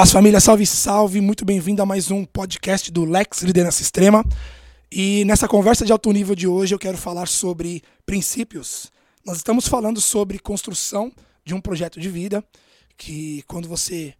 Paz família, salve, salve, muito bem-vindo a mais um podcast do Lex Liderança Extrema. E nessa conversa de alto nível de hoje eu quero falar sobre princípios. Nós estamos falando sobre construção de um projeto de vida, que quando você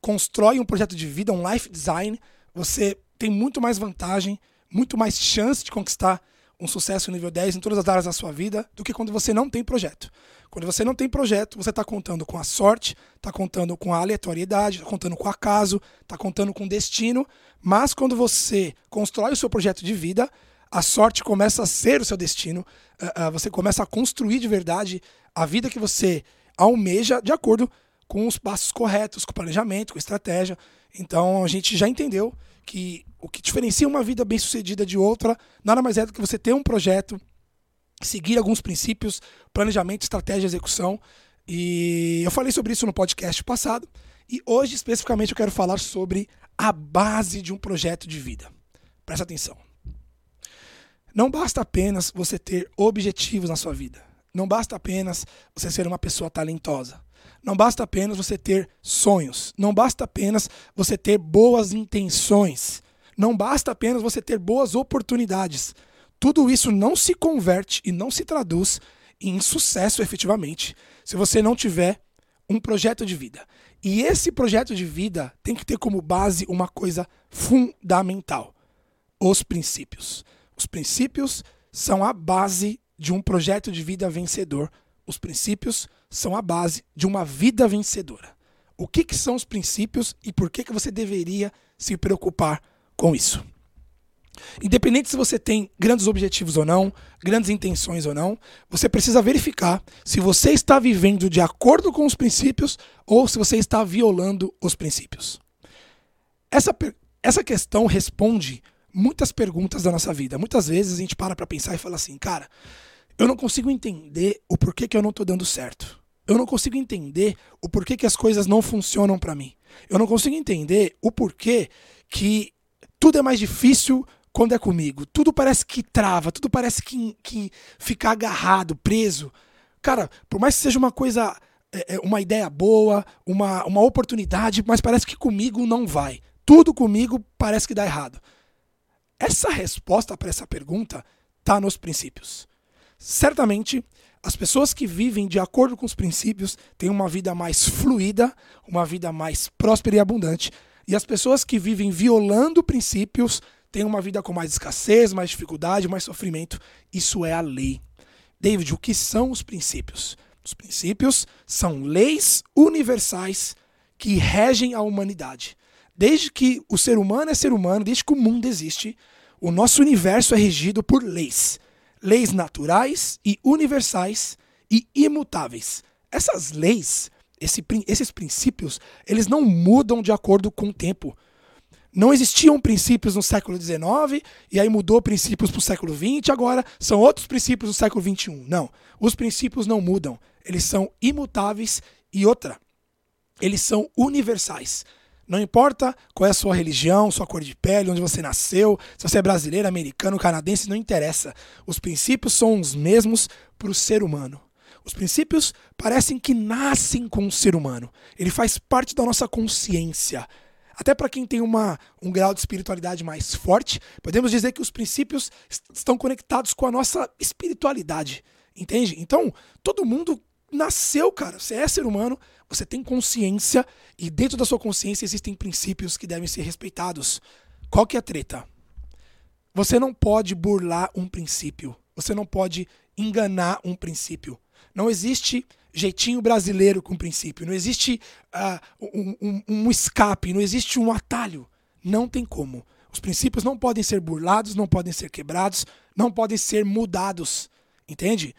constrói um projeto de vida, um life design, você tem muito mais vantagem, muito mais chance de conquistar um sucesso nível 10 em todas as áreas da sua vida do que quando você não tem projeto. Quando você não tem projeto, você está contando com a sorte, está contando com a aleatoriedade, está contando com o acaso, está contando com o destino. Mas quando você constrói o seu projeto de vida, a sorte começa a ser o seu destino. Uh, uh, você começa a construir de verdade a vida que você almeja de acordo com os passos corretos, com planejamento, com estratégia. Então a gente já entendeu que o que diferencia uma vida bem-sucedida de outra nada mais é do que você ter um projeto, seguir alguns princípios, planejamento, estratégia, execução. E eu falei sobre isso no podcast passado. E hoje, especificamente, eu quero falar sobre a base de um projeto de vida. Presta atenção. Não basta apenas você ter objetivos na sua vida. Não basta apenas você ser uma pessoa talentosa. Não basta apenas você ter sonhos. Não basta apenas você ter boas intenções. Não basta apenas você ter boas oportunidades tudo isso não se converte e não se traduz em sucesso efetivamente se você não tiver um projeto de vida. E esse projeto de vida tem que ter como base uma coisa fundamental: os princípios. Os princípios são a base de um projeto de vida vencedor. Os princípios são a base de uma vida vencedora. O que, que são os princípios e por que, que você deveria se preocupar com isso? Independente se você tem grandes objetivos ou não, grandes intenções ou não, você precisa verificar se você está vivendo de acordo com os princípios ou se você está violando os princípios. Essa, essa questão responde muitas perguntas da nossa vida. Muitas vezes a gente para para pensar e fala assim, cara, eu não consigo entender o porquê que eu não estou dando certo. Eu não consigo entender o porquê que as coisas não funcionam para mim. Eu não consigo entender o porquê que tudo é mais difícil quando é comigo. Tudo parece que trava, tudo parece que, que fica agarrado, preso. Cara, por mais que seja uma coisa, é, é, uma ideia boa, uma, uma oportunidade, mas parece que comigo não vai. Tudo comigo parece que dá errado. Essa resposta para essa pergunta está nos princípios. Certamente, as pessoas que vivem de acordo com os princípios têm uma vida mais fluida, uma vida mais próspera e abundante. E as pessoas que vivem violando princípios tem uma vida com mais escassez, mais dificuldade, mais sofrimento. Isso é a lei. David, o que são os princípios? Os princípios são leis universais que regem a humanidade. Desde que o ser humano é ser humano, desde que o mundo existe, o nosso universo é regido por leis. Leis naturais e universais e imutáveis. Essas leis, esse, esses princípios, eles não mudam de acordo com o tempo. Não existiam princípios no século XIX, e aí mudou princípios para o século XX, agora são outros princípios no século XXI. Não, os princípios não mudam, eles são imutáveis e outra, eles são universais. Não importa qual é a sua religião, sua cor de pele, onde você nasceu, se você é brasileiro, americano, canadense, não interessa. Os princípios são os mesmos para o ser humano. Os princípios parecem que nascem com o ser humano. Ele faz parte da nossa consciência. Até para quem tem uma, um grau de espiritualidade mais forte, podemos dizer que os princípios estão conectados com a nossa espiritualidade. Entende? Então, todo mundo nasceu, cara. Você é ser humano, você tem consciência e dentro da sua consciência existem princípios que devem ser respeitados. Qual que é a treta? Você não pode burlar um princípio. Você não pode enganar um princípio. Não existe jeitinho brasileiro com princípio, não existe uh, um, um, um escape, não existe um atalho. Não tem como. Os princípios não podem ser burlados, não podem ser quebrados, não podem ser mudados. Entende?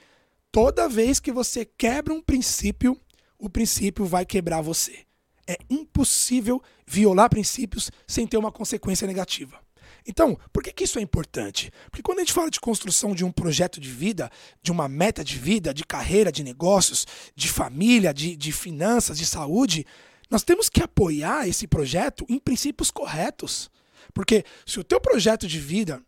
Toda vez que você quebra um princípio, o princípio vai quebrar você. É impossível violar princípios sem ter uma consequência negativa. Então, por que, que isso é importante? Porque quando a gente fala de construção de um projeto de vida, de uma meta de vida, de carreira, de negócios, de família, de, de finanças, de saúde, nós temos que apoiar esse projeto em princípios corretos. Porque se o teu projeto de vida,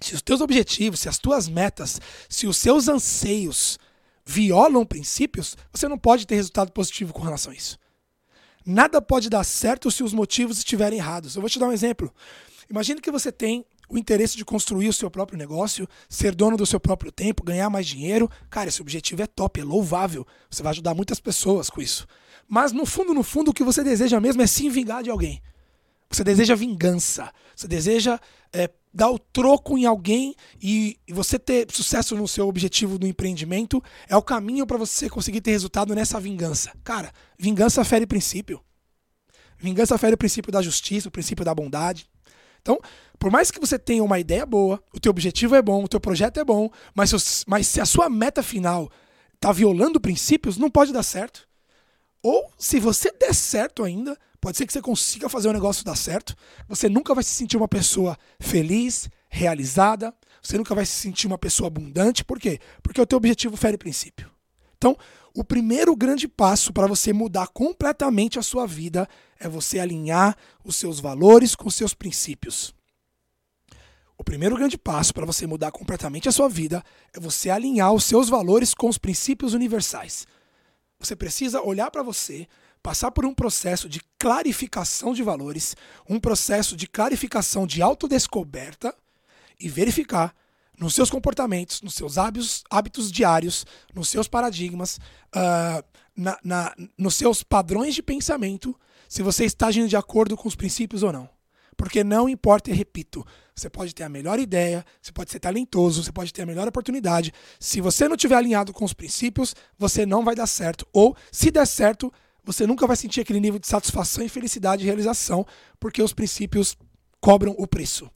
se os teus objetivos, se as tuas metas, se os seus anseios violam princípios, você não pode ter resultado positivo com relação a isso. Nada pode dar certo se os motivos estiverem errados. Eu vou te dar um exemplo. Imagine que você tem o interesse de construir o seu próprio negócio, ser dono do seu próprio tempo, ganhar mais dinheiro. Cara, esse objetivo é top, é louvável. Você vai ajudar muitas pessoas com isso. Mas no fundo, no fundo, o que você deseja mesmo é se vingar de alguém. Você deseja vingança. Você deseja é, dar o troco em alguém e, você ter sucesso no seu objetivo do empreendimento é o caminho para você conseguir ter resultado nessa vingança. Cara, vingança fere princípio. Vingança fere o princípio da justiça, o princípio da bondade. Então, por mais que você tenha uma ideia boa, o teu objetivo é bom, o teu projeto é bom, mas, mas se a sua meta final está violando princípios, não pode dar certo. Ou se você der certo ainda, pode ser que você consiga fazer o negócio dar certo, você nunca vai se sentir uma pessoa feliz, realizada, você nunca vai se sentir uma pessoa abundante. Por quê? Porque o teu objetivo fere princípio. Então, o primeiro grande passo para você mudar completamente a sua vida é você alinhar os seus valores com os seus princípios. O primeiro grande passo para você mudar completamente a sua vida é você alinhar os seus valores com os princípios universais. Você precisa olhar para você, passar por um processo de clarificação de valores, um processo de clarificação de autodescoberta e verificar nos seus comportamentos, nos seus hábitos, hábitos diários, nos seus paradigmas, uh, na, na, nos seus padrões de pensamento, se você está agindo de acordo com os princípios ou não. Porque não importa, e repito, você pode ter a melhor ideia, você pode ser talentoso, você pode ter a melhor oportunidade. Se você não estiver alinhado com os princípios, você não vai dar certo. Ou, se der certo, você nunca vai sentir aquele nível de satisfação e felicidade e realização, porque os princípios cobram o preço.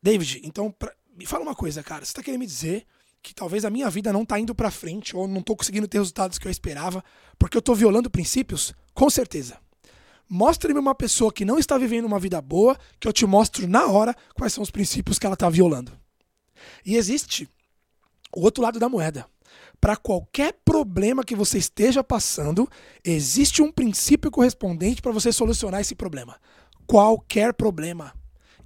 David, então, pra, me fala uma coisa, cara. Você está querendo me dizer que talvez a minha vida não está indo para frente ou não estou conseguindo ter resultados que eu esperava porque eu estou violando princípios? Com certeza. Mostre-me uma pessoa que não está vivendo uma vida boa, que eu te mostro na hora quais são os princípios que ela está violando. E existe o outro lado da moeda. Para qualquer problema que você esteja passando, existe um princípio correspondente para você solucionar esse problema. Qualquer problema.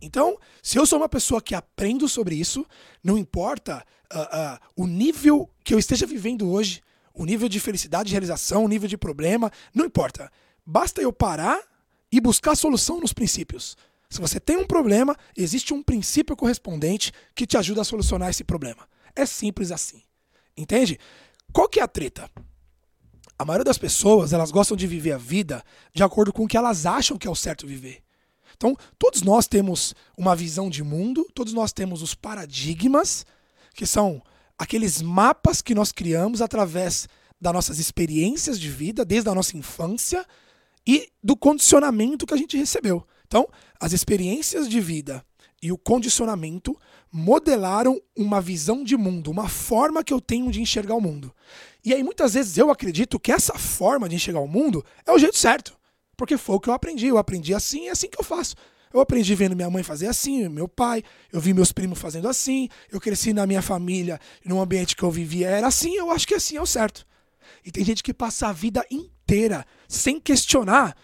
Então, se eu sou uma pessoa que aprendo sobre isso, não importa uh, uh, o nível que eu esteja vivendo hoje, o nível de felicidade, de realização, o nível de problema, não importa. Basta eu parar e buscar solução nos princípios. Se você tem um problema, existe um princípio correspondente que te ajuda a solucionar esse problema. É simples assim. Entende? Qual que é a treta? A maioria das pessoas, elas gostam de viver a vida de acordo com o que elas acham que é o certo viver. Então, todos nós temos uma visão de mundo, todos nós temos os paradigmas, que são aqueles mapas que nós criamos através das nossas experiências de vida, desde a nossa infância e do condicionamento que a gente recebeu. Então, as experiências de vida e o condicionamento modelaram uma visão de mundo, uma forma que eu tenho de enxergar o mundo. E aí muitas vezes eu acredito que essa forma de enxergar o mundo é o jeito certo. Porque foi o que eu aprendi. Eu aprendi assim e é assim que eu faço. Eu aprendi vendo minha mãe fazer assim, meu pai, eu vi meus primos fazendo assim, eu cresci na minha família, num ambiente que eu vivia era assim, eu acho que assim é o certo. E tem gente que passa a vida inteira sem questionar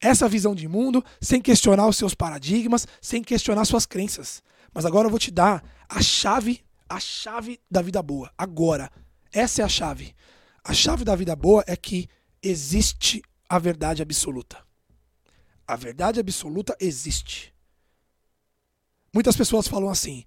essa visão de mundo, sem questionar os seus paradigmas, sem questionar suas crenças. Mas agora eu vou te dar a chave, a chave da vida boa. Agora, essa é a chave. A chave da vida boa é que existe a verdade absoluta. A verdade absoluta existe. Muitas pessoas falam assim: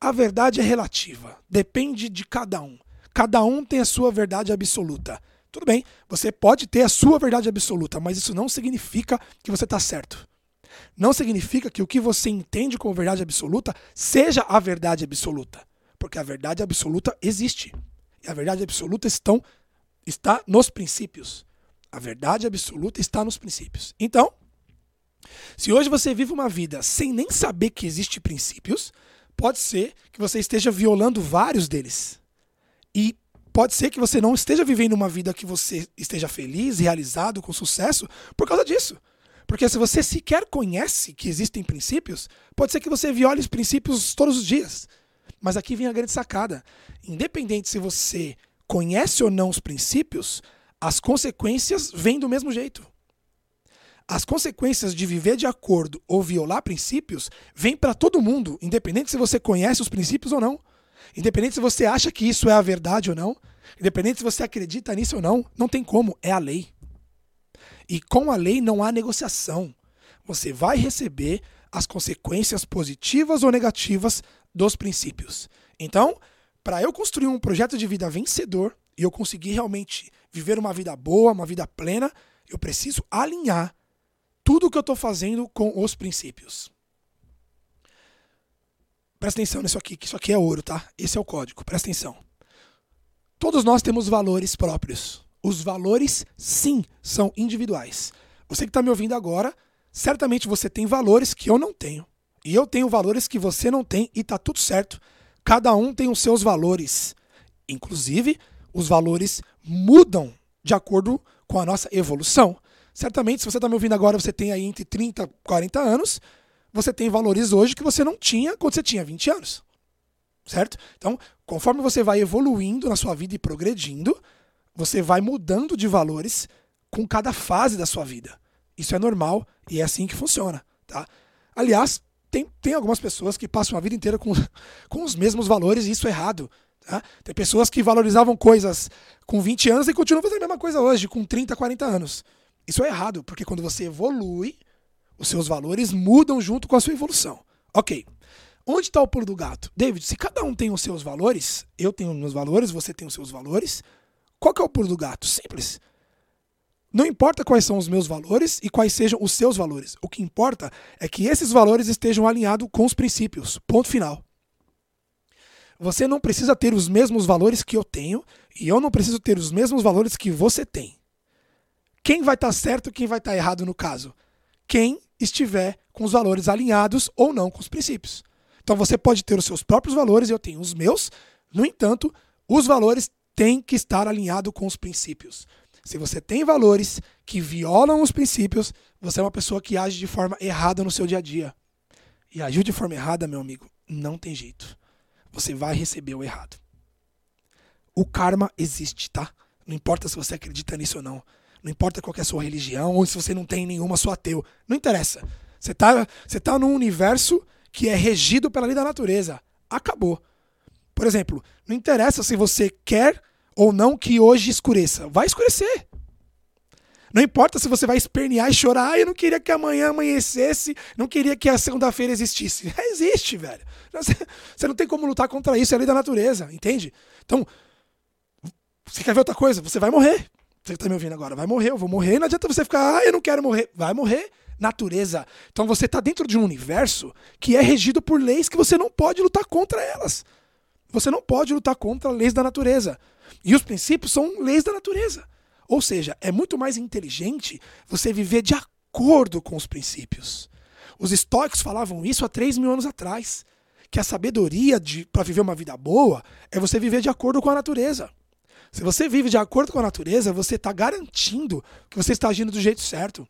a verdade é relativa, depende de cada um. Cada um tem a sua verdade absoluta. Tudo bem, você pode ter a sua verdade absoluta, mas isso não significa que você está certo. Não significa que o que você entende como verdade absoluta seja a verdade absoluta. Porque a verdade absoluta existe. E a verdade absoluta estão, está nos princípios. A verdade absoluta está nos princípios. Então, se hoje você vive uma vida sem nem saber que existem princípios, pode ser que você esteja violando vários deles. E pode ser que você não esteja vivendo uma vida que você esteja feliz, realizado, com sucesso, por causa disso. Porque se você sequer conhece que existem princípios, pode ser que você viole os princípios todos os dias. Mas aqui vem a grande sacada. Independente se você conhece ou não os princípios, as consequências vêm do mesmo jeito. As consequências de viver de acordo ou violar princípios vêm para todo mundo, independente se você conhece os princípios ou não. Independente se você acha que isso é a verdade ou não. Independente se você acredita nisso ou não, não tem como, é a lei. E com a lei não há negociação. Você vai receber as consequências positivas ou negativas dos princípios. Então, para eu construir um projeto de vida vencedor e eu conseguir realmente viver uma vida boa, uma vida plena, eu preciso alinhar tudo o que eu estou fazendo com os princípios. Presta atenção nisso aqui, que isso aqui é ouro, tá? Esse é o código, presta atenção. Todos nós temos valores próprios. Os valores, sim, são individuais. Você que está me ouvindo agora, certamente você tem valores que eu não tenho. E eu tenho valores que você não tem e tá tudo certo. Cada um tem os seus valores. Inclusive, os valores mudam de acordo com a nossa evolução. Certamente, se você está me ouvindo agora, você tem aí entre 30 e 40 anos, você tem valores hoje que você não tinha quando você tinha 20 anos. Certo? Então, conforme você vai evoluindo na sua vida e progredindo, você vai mudando de valores com cada fase da sua vida. Isso é normal e é assim que funciona, tá? Aliás, tem, tem algumas pessoas que passam a vida inteira com, com os mesmos valores e isso é errado. Tá? Tem pessoas que valorizavam coisas com 20 anos e continuam fazendo a mesma coisa hoje, com 30, 40 anos. Isso é errado, porque quando você evolui, os seus valores mudam junto com a sua evolução. Ok. Onde está o pulo do gato? David, se cada um tem os seus valores, eu tenho os meus valores, você tem os seus valores, qual que é o pulo do gato? Simples. Não importa quais são os meus valores e quais sejam os seus valores. O que importa é que esses valores estejam alinhados com os princípios. Ponto final. Você não precisa ter os mesmos valores que eu tenho e eu não preciso ter os mesmos valores que você tem. Quem vai estar tá certo quem vai estar tá errado no caso? Quem estiver com os valores alinhados ou não com os princípios. Então você pode ter os seus próprios valores eu tenho os meus. No entanto, os valores têm que estar alinhados com os princípios. Se você tem valores que violam os princípios, você é uma pessoa que age de forma errada no seu dia a dia. E agiu de forma errada, meu amigo, não tem jeito. Você vai receber o errado. O karma existe, tá? Não importa se você acredita nisso ou não. Não importa qual é a sua religião ou se você não tem nenhuma, sou ateu. Não interessa. Você está você tá num universo que é regido pela lei da natureza. Acabou. Por exemplo, não interessa se você quer ou não que hoje escureça. Vai escurecer. Não importa se você vai espernear e chorar, ah, eu não queria que amanhã amanhecesse, não queria que a segunda-feira existisse. Existe, velho. Você não tem como lutar contra isso, é a lei da natureza, entende? Então, você quer ver outra coisa? Você vai morrer. Você está me ouvindo agora, vai morrer, eu vou morrer, não adianta você ficar, ah, eu não quero morrer. Vai morrer, natureza. Então você está dentro de um universo que é regido por leis que você não pode lutar contra elas. Você não pode lutar contra leis da natureza. E os princípios são leis da natureza. Ou seja, é muito mais inteligente você viver de acordo com os princípios. Os estoicos falavam isso há 3 mil anos atrás. Que a sabedoria para viver uma vida boa é você viver de acordo com a natureza. Se você vive de acordo com a natureza, você está garantindo que você está agindo do jeito certo.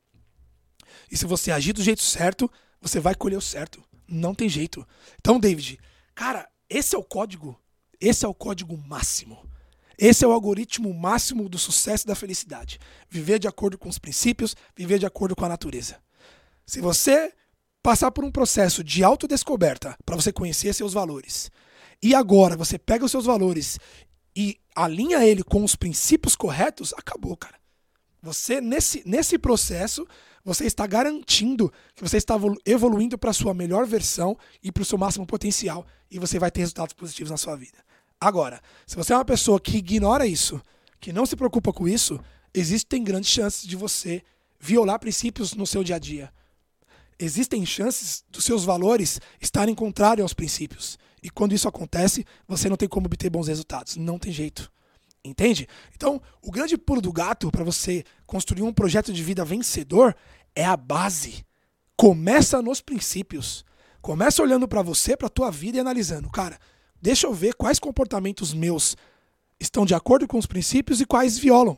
E se você agir do jeito certo, você vai colher o certo. Não tem jeito. Então, David, cara, esse é o código. Esse é o código máximo. Esse é o algoritmo máximo do sucesso e da felicidade. Viver de acordo com os princípios, viver de acordo com a natureza. Se você passar por um processo de autodescoberta para você conhecer seus valores, e agora você pega os seus valores e alinha ele com os princípios corretos, acabou, cara. Você, nesse, nesse processo, você está garantindo que você está evoluindo para a sua melhor versão e para o seu máximo potencial. E você vai ter resultados positivos na sua vida. Agora, se você é uma pessoa que ignora isso, que não se preocupa com isso, existem grandes chances de você violar princípios no seu dia a dia. Existem chances dos seus valores estarem contrários aos princípios. E quando isso acontece, você não tem como obter bons resultados. Não tem jeito. Entende? Então, o grande pulo do gato para você construir um projeto de vida vencedor é a base. Começa nos princípios. Começa olhando para você, para tua vida e analisando, cara, deixa eu ver quais comportamentos meus estão de acordo com os princípios e quais violam.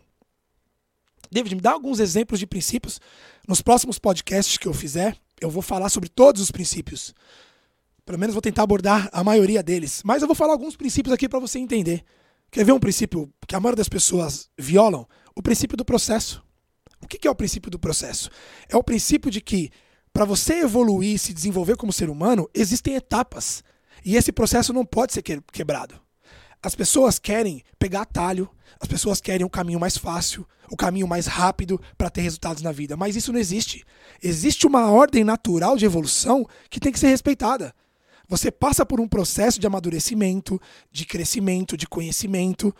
David, me dá alguns exemplos de princípios. Nos próximos podcasts que eu fizer, eu vou falar sobre todos os princípios. Pelo menos vou tentar abordar a maioria deles. Mas eu vou falar alguns princípios aqui para você entender. Quer ver um princípio que a maioria das pessoas violam? O princípio do processo. O que é o princípio do processo? É o princípio de que, para você evoluir e se desenvolver como ser humano, existem etapas. E esse processo não pode ser quebrado. As pessoas querem pegar atalho, as pessoas querem o caminho mais fácil, o caminho mais rápido para ter resultados na vida, mas isso não existe. Existe uma ordem natural de evolução que tem que ser respeitada. Você passa por um processo de amadurecimento, de crescimento, de conhecimento,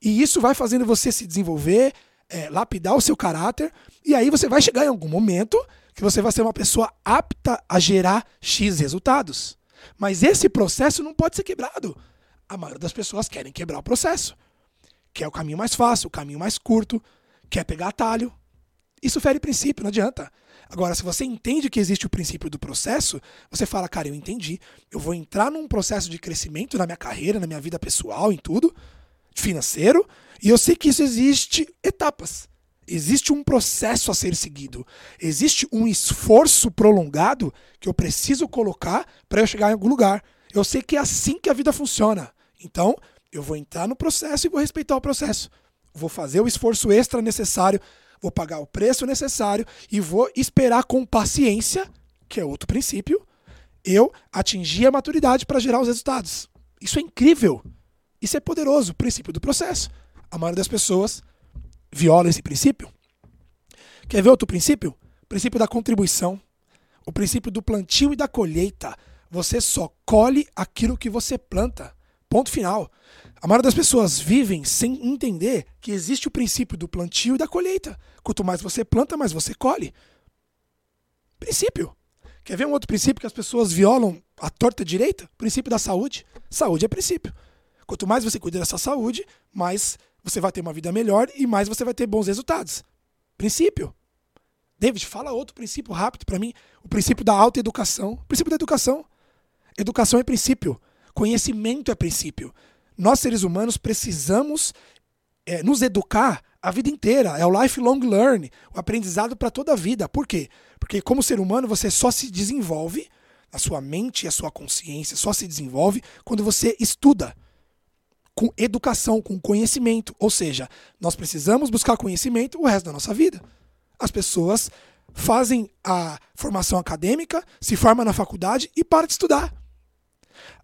e isso vai fazendo você se desenvolver, é, lapidar o seu caráter, e aí você vai chegar em algum momento que você vai ser uma pessoa apta a gerar X resultados. Mas esse processo não pode ser quebrado. A maioria das pessoas querem quebrar o processo. Quer o caminho mais fácil, o caminho mais curto, quer pegar atalho. Isso fere princípio, não adianta. Agora, se você entende que existe o princípio do processo, você fala, cara, eu entendi. Eu vou entrar num processo de crescimento na minha carreira, na minha vida pessoal, em tudo, financeiro, e eu sei que isso existe etapas. Existe um processo a ser seguido. Existe um esforço prolongado que eu preciso colocar para eu chegar em algum lugar. Eu sei que é assim que a vida funciona. Então, eu vou entrar no processo e vou respeitar o processo. Vou fazer o esforço extra necessário, vou pagar o preço necessário e vou esperar com paciência, que é outro princípio, eu atingir a maturidade para gerar os resultados. Isso é incrível. Isso é poderoso, o princípio do processo. A maioria das pessoas viola esse princípio. Quer ver outro princípio? O princípio da contribuição. O princípio do plantio e da colheita. Você só colhe aquilo que você planta. Ponto final. A maioria das pessoas vivem sem entender que existe o princípio do plantio e da colheita. Quanto mais você planta, mais você colhe. Princípio. Quer ver um outro princípio que as pessoas violam a torta direita? Princípio da saúde. Saúde é princípio. Quanto mais você cuida da sua saúde, mais você vai ter uma vida melhor e mais você vai ter bons resultados. Princípio. David, fala outro princípio rápido para mim. O princípio da autoeducação. O princípio da educação. Educação é princípio. Conhecimento é princípio. Nós, seres humanos, precisamos é, nos educar a vida inteira. É o lifelong learn, o aprendizado para toda a vida. Por quê? Porque, como ser humano, você só se desenvolve, a sua mente e a sua consciência só se desenvolve quando você estuda com educação, com conhecimento. Ou seja, nós precisamos buscar conhecimento o resto da nossa vida. As pessoas fazem a formação acadêmica, se formam na faculdade e param de estudar.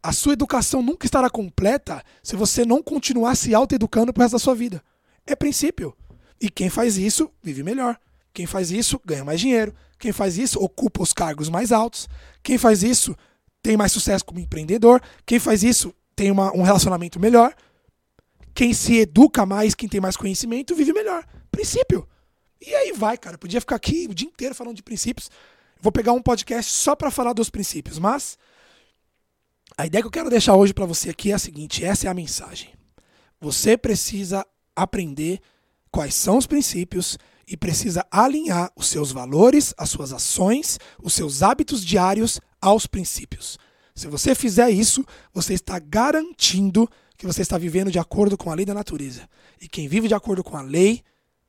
A sua educação nunca estará completa se você não continuar se autoeducando pro resto da sua vida. É princípio. E quem faz isso vive melhor. Quem faz isso ganha mais dinheiro. Quem faz isso ocupa os cargos mais altos. Quem faz isso tem mais sucesso como empreendedor. Quem faz isso tem uma, um relacionamento melhor. Quem se educa mais, quem tem mais conhecimento, vive melhor. Princípio. E aí vai, cara. Podia ficar aqui o dia inteiro falando de princípios. Vou pegar um podcast só para falar dos princípios, mas a ideia que eu quero deixar hoje para você aqui é a seguinte: essa é a mensagem. Você precisa aprender quais são os princípios e precisa alinhar os seus valores, as suas ações, os seus hábitos diários aos princípios. Se você fizer isso, você está garantindo que você está vivendo de acordo com a lei da natureza. E quem vive de acordo com a lei,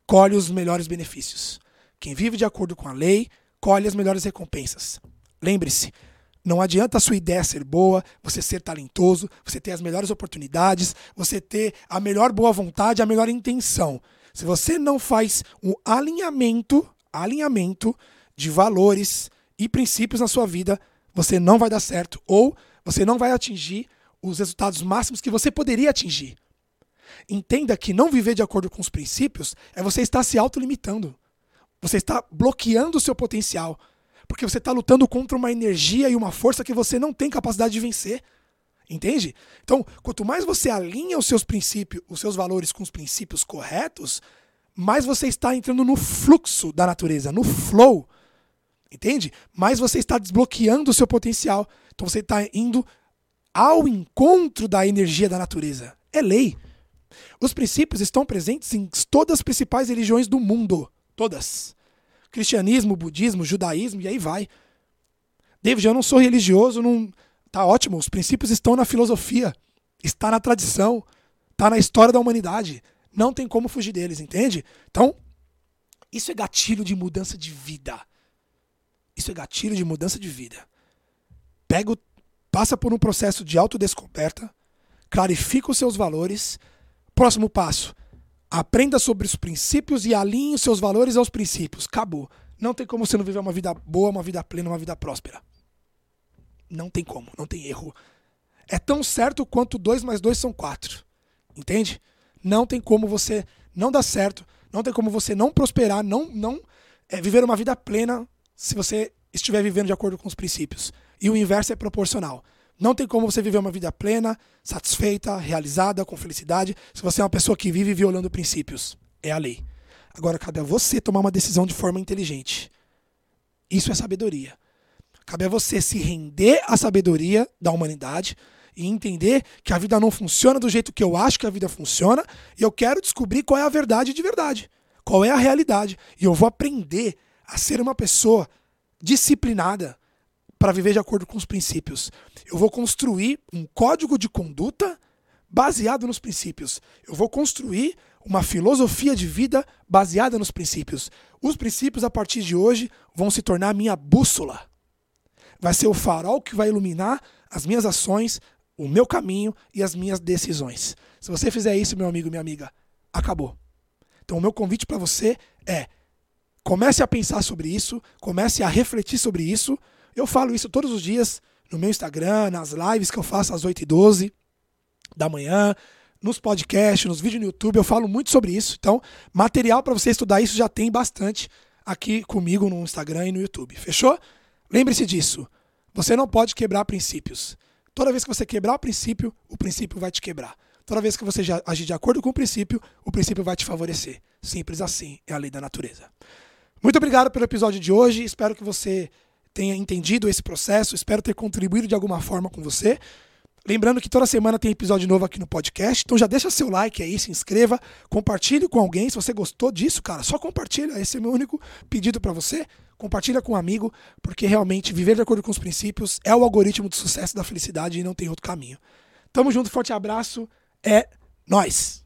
colhe os melhores benefícios. Quem vive de acordo com a lei, colhe as melhores recompensas. Lembre-se, não adianta a sua ideia ser boa, você ser talentoso, você ter as melhores oportunidades, você ter a melhor boa vontade, a melhor intenção. Se você não faz um alinhamento, alinhamento de valores e princípios na sua vida, você não vai dar certo ou você não vai atingir os resultados máximos que você poderia atingir. Entenda que não viver de acordo com os princípios é você estar se autolimitando. Você está bloqueando o seu potencial. Porque você está lutando contra uma energia e uma força que você não tem capacidade de vencer. Entende? Então, quanto mais você alinha os seus princípios, os seus valores com os princípios corretos, mais você está entrando no fluxo da natureza, no flow Entende? Mas você está desbloqueando o seu potencial. Então você está indo ao encontro da energia da natureza. É lei. Os princípios estão presentes em todas as principais religiões do mundo. Todas. Cristianismo, budismo, judaísmo e aí vai. David, eu não sou religioso, não. Tá ótimo. Os princípios estão na filosofia, está na tradição, está na história da humanidade. Não tem como fugir deles, entende? Então, isso é gatilho de mudança de vida. Isso é gatilho de mudança de vida. Pega, passa por um processo de autodescoberta, clarifica os seus valores. Próximo passo, aprenda sobre os princípios e alinhe os seus valores aos princípios. Acabou. Não tem como você não viver uma vida boa, uma vida plena, uma vida próspera. Não tem como, não tem erro. É tão certo quanto 2 mais 2 são 4. Entende? Não tem como você não dar certo, não tem como você não prosperar, não, não é, viver uma vida plena se você estiver vivendo de acordo com os princípios. E o inverso é proporcional. Não tem como você viver uma vida plena, satisfeita, realizada, com felicidade, se você é uma pessoa que vive violando princípios. É a lei. Agora, cabe a você tomar uma decisão de forma inteligente. Isso é sabedoria. Cabe a você se render à sabedoria da humanidade e entender que a vida não funciona do jeito que eu acho que a vida funciona e eu quero descobrir qual é a verdade de verdade, qual é a realidade. E eu vou aprender a ser uma pessoa disciplinada para viver de acordo com os princípios. Eu vou construir um código de conduta baseado nos princípios. Eu vou construir uma filosofia de vida baseada nos princípios. Os princípios, a partir de hoje, vão se tornar minha bússola. Vai ser o farol que vai iluminar as minhas ações, o meu caminho e as minhas decisões. Se você fizer isso, meu amigo e minha amiga, acabou. Então, o meu convite para você é: comece a pensar sobre isso, comece a refletir sobre isso. Eu falo isso todos os dias no meu Instagram, nas lives que eu faço às 8h12 da manhã, nos podcasts, nos vídeos no YouTube, eu falo muito sobre isso. Então, material para você estudar isso já tem bastante aqui comigo no Instagram e no YouTube. Fechou? Lembre-se disso. Você não pode quebrar princípios. Toda vez que você quebrar o princípio, o princípio vai te quebrar. Toda vez que você agir de acordo com o princípio, o princípio vai te favorecer. Simples assim, é a lei da natureza. Muito obrigado pelo episódio de hoje. Espero que você tenha entendido esse processo. Espero ter contribuído de alguma forma com você. Lembrando que toda semana tem episódio novo aqui no podcast, então já deixa seu like aí, se inscreva, compartilhe com alguém. Se você gostou disso, cara, só compartilha. Esse é meu único pedido para você. Compartilha com um amigo, porque realmente viver de acordo com os princípios é o algoritmo do sucesso da felicidade e não tem outro caminho. Tamo junto, forte abraço, é nós.